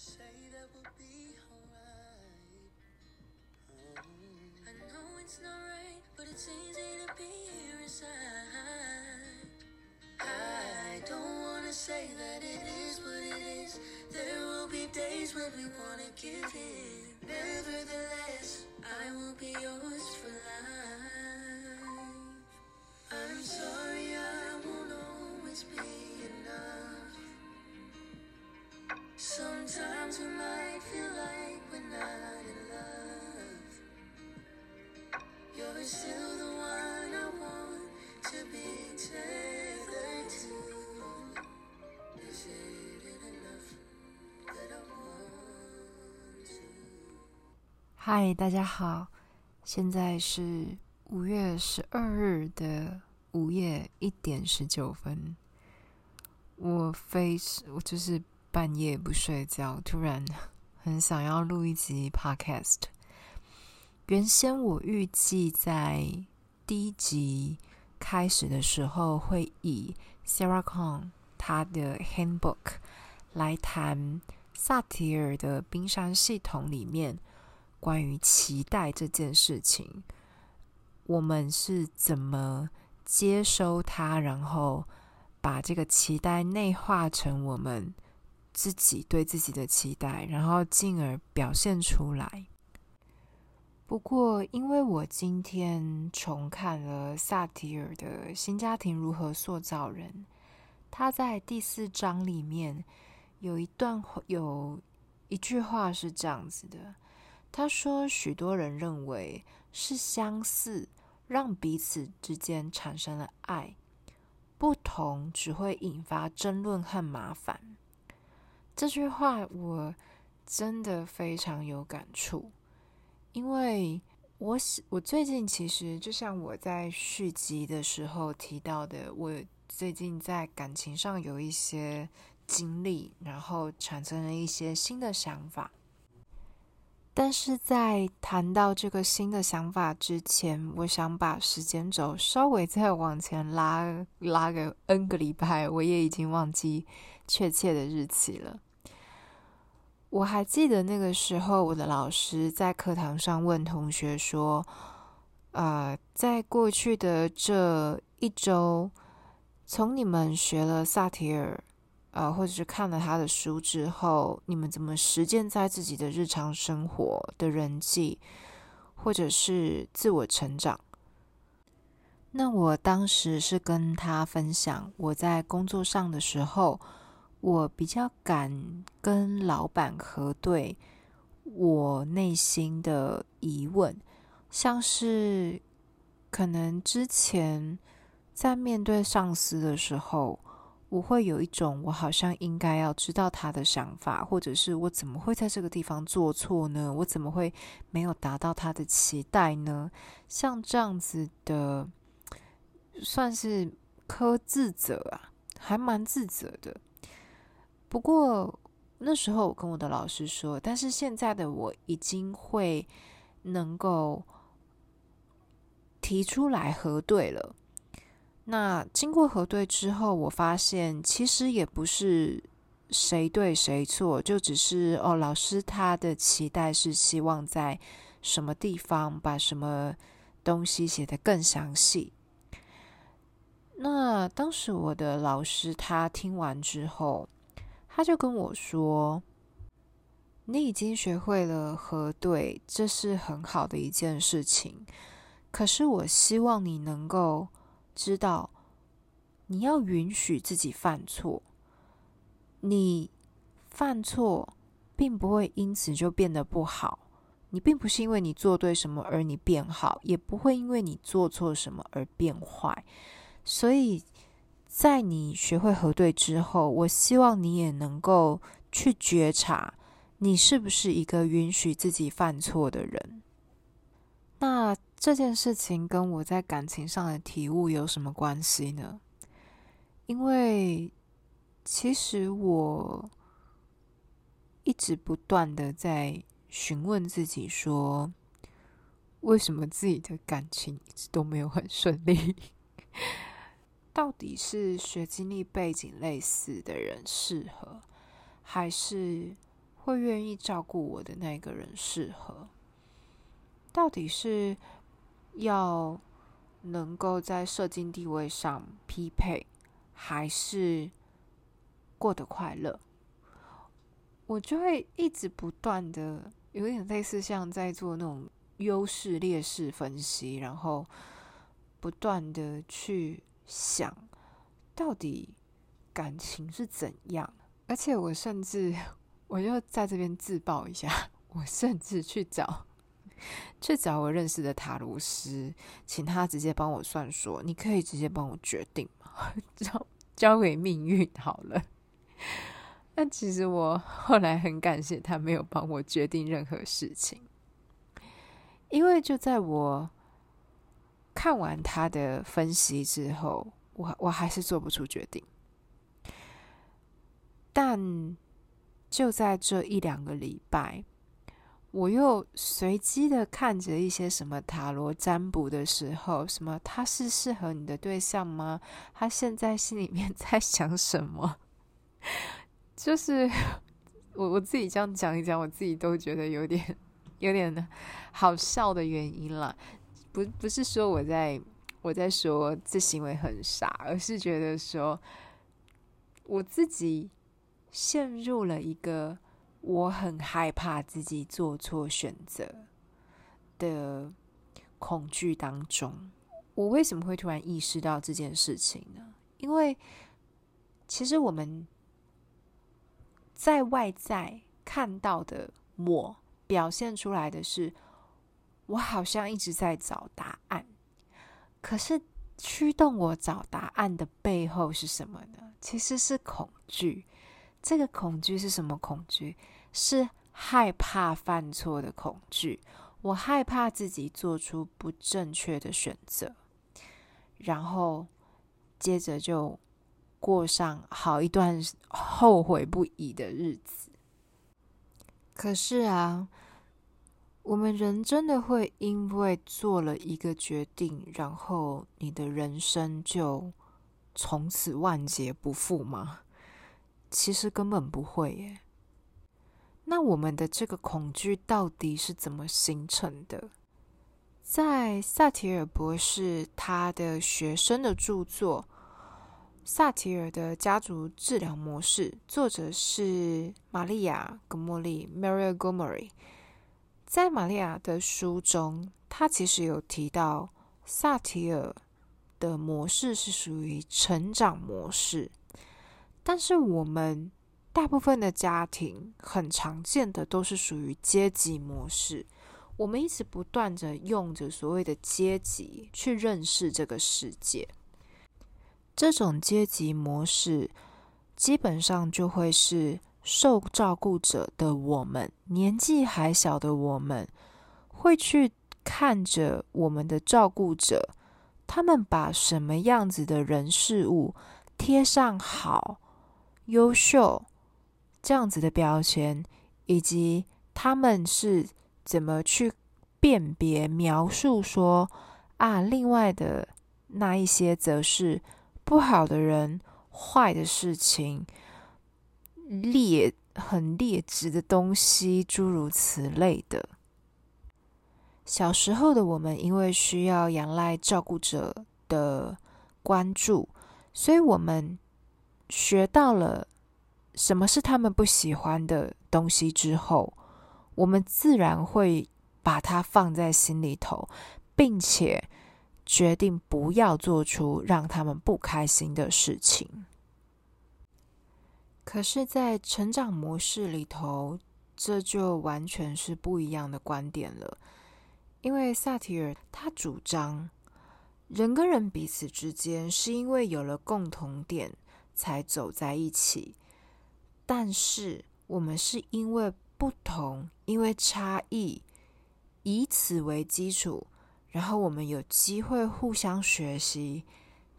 say that we'll be alright. I know it's not right, but it's easy to be here inside. I don't wanna say that it is what it is. There will be days when we wanna give in. Nevertheless, I will be yours for life. I'm sorry you're still the one i want to be tailored to. Hi，大家好，现在是五月十二日的午夜一点十九分。我非我就是半夜不睡觉，突然 很想要录一集 podcast。原先我预计在第一集开始的时候会以 Sarah Kong 她的 Handbook 来谈萨提尔的冰山系统里面关于期待这件事情，我们是怎么接收它，然后把这个期待内化成我们自己对自己的期待，然后进而表现出来。不过，因为我今天重看了萨提尔的《新家庭如何塑造人》，他在第四章里面有一段有一句话是这样子的。他说：“许多人认为是相似让彼此之间产生了爱，不同只会引发争论和麻烦。”这句话我真的非常有感触，因为我喜我最近其实就像我在续集的时候提到的，我最近在感情上有一些经历，然后产生了一些新的想法。但是在谈到这个新的想法之前，我想把时间轴稍微再往前拉拉个 N 个礼拜，我也已经忘记确切的日期了。我还记得那个时候，我的老师在课堂上问同学说：“呃，在过去的这一周，从你们学了萨提尔。”呃，或者是看了他的书之后，你们怎么实践在自己的日常生活的人际，或者是自我成长？那我当时是跟他分享，我在工作上的时候，我比较敢跟老板核对我内心的疑问，像是可能之前在面对上司的时候。我会有一种，我好像应该要知道他的想法，或者是我怎么会在这个地方做错呢？我怎么会没有达到他的期待呢？像这样子的，算是苛自责啊，还蛮自责的。不过那时候我跟我的老师说，但是现在的我已经会能够提出来核对了。那经过核对之后，我发现其实也不是谁对谁错，就只是哦，老师他的期待是希望在什么地方把什么东西写得更详细。那当时我的老师他听完之后，他就跟我说：“你已经学会了核对，这是很好的一件事情。可是我希望你能够。”知道你要允许自己犯错，你犯错并不会因此就变得不好。你并不是因为你做对什么而你变好，也不会因为你做错什么而变坏。所以在你学会核对之后，我希望你也能够去觉察，你是不是一个允许自己犯错的人。那。这件事情跟我在感情上的体悟有什么关系呢？因为其实我一直不断的在询问自己，说为什么自己的感情一直都没有很顺利？到底是学经历背景类似的人适合，还是？会愿意照顾我的那个人适合？到底是要能够在社经地位上匹配，还是过得快乐？我就会一直不断的，有点类似像在做那种优势劣势分析，然后不断的去想，到底感情是怎样？而且我甚至，我就在这边自爆一下，我甚至去找。去找我认识的塔罗师，请他直接帮我算说，你可以直接帮我决定吗？交交给命运好了。但其实我后来很感谢他没有帮我决定任何事情，因为就在我看完他的分析之后，我我还是做不出决定。但就在这一两个礼拜。我又随机的看着一些什么塔罗占卜的时候，什么他是适合你的对象吗？他现在心里面 在想什么？就是我我自己这样讲一讲，我自己都觉得有点有点好笑的原因啦。不不是说我在我在说这行为很傻，而是觉得说我自己陷入了一个。我很害怕自己做错选择的恐惧当中，我为什么会突然意识到这件事情呢？因为其实我们在外在看到的我表现出来的是，我好像一直在找答案，可是驱动我找答案的背后是什么呢？其实是恐惧。这个恐惧是什么恐惧？是害怕犯错的恐惧。我害怕自己做出不正确的选择，然后接着就过上好一段后悔不已的日子。可是啊，我们人真的会因为做了一个决定，然后你的人生就从此万劫不复吗？其实根本不会耶。那我们的这个恐惧到底是怎么形成的？在萨提尔博士他的学生的著作《萨提尔的家族治疗模式》，作者是玛利亚·格莫利 （Maria Gomery）。在玛利亚的书中，他其实有提到萨提尔的模式是属于成长模式。但是我们大部分的家庭很常见的都是属于阶级模式，我们一直不断的用着所谓的阶级去认识这个世界。这种阶级模式基本上就会是受照顾者的我们，年纪还小的我们，会去看着我们的照顾者，他们把什么样子的人事物贴上好。优秀这样子的标签，以及他们是怎么去辨别、描述说啊，另外的那一些则是不好的人、坏的事情、劣很劣质的东西，诸如此类的。小时候的我们，因为需要仰赖照顾者的关注，所以我们。学到了什么是他们不喜欢的东西之后，我们自然会把它放在心里头，并且决定不要做出让他们不开心的事情。可是，在成长模式里头，这就完全是不一样的观点了。因为萨提尔他主张，人跟人彼此之间是因为有了共同点。才走在一起，但是我们是因为不同，因为差异，以此为基础，然后我们有机会互相学习，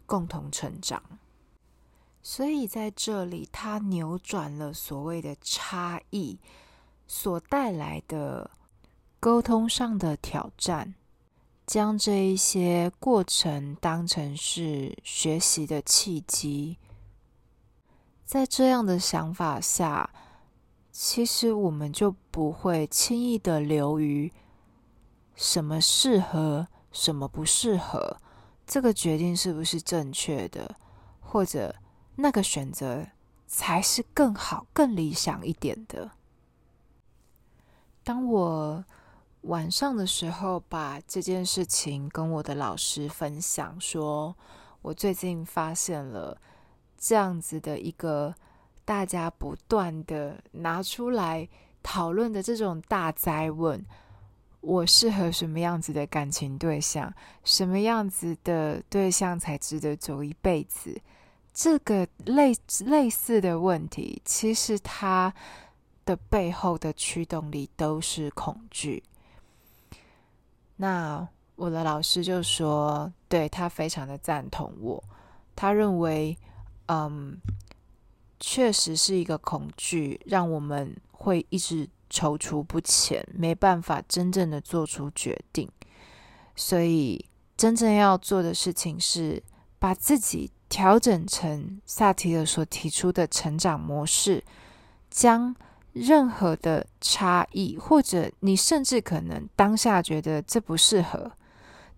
共同成长。所以在这里，它扭转了所谓的差异所带来的沟通上的挑战，将这一些过程当成是学习的契机。在这样的想法下，其实我们就不会轻易的流于什么适合，什么不适合，这个决定是不是正确的，或者那个选择才是更好、更理想一点的。当我晚上的时候把这件事情跟我的老师分享，说我最近发现了这样子的一个。大家不断的拿出来讨论的这种大灾问：我适合什么样子的感情对象？什么样子的对象才值得走一辈子？这个类类似的问题，其实它的背后的驱动力都是恐惧。那我的老师就说，对他非常的赞同我，他认为，嗯。确实是一个恐惧，让我们会一直踌躇不前，没办法真正的做出决定。所以，真正要做的事情是把自己调整成萨提尔所提出的成长模式，将任何的差异，或者你甚至可能当下觉得这不适合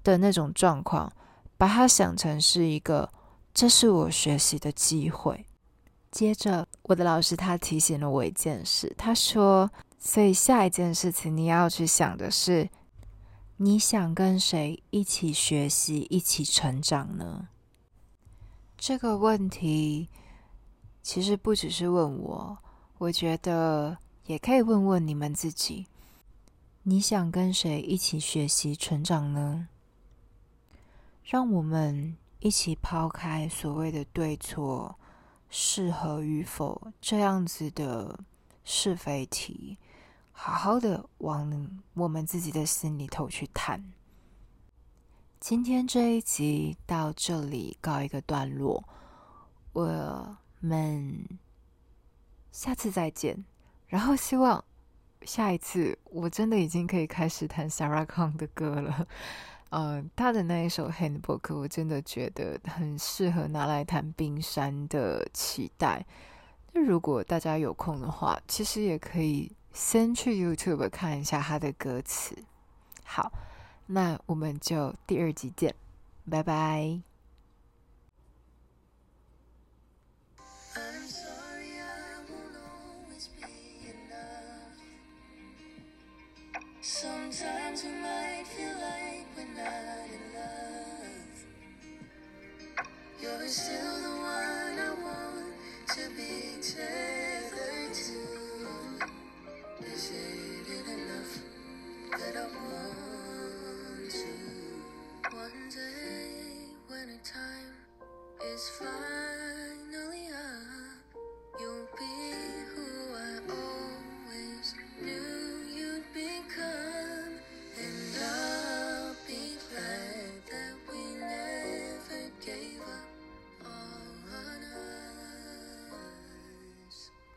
的那种状况，把它想成是一个，这是我学习的机会。接着，我的老师他提醒了我一件事，他说：“所以下一件事情你要去想的是，你想跟谁一起学习、一起成长呢？”这个问题其实不只是问我，我觉得也可以问问你们自己：你想跟谁一起学习成长呢？让我们一起抛开所谓的对错。适合与否这样子的是非题，好好的往我们自己的心里头去谈。今天这一集到这里告一个段落，我们下次再见。然后希望下一次我真的已经可以开始弹 Sarah Kong 的歌了。嗯，他的那一首《Handbook》，我真的觉得很适合拿来弹冰山的期待。那如果大家有空的话，其实也可以先去 YouTube 看一下他的歌词。好，那我们就第二集见，拜拜。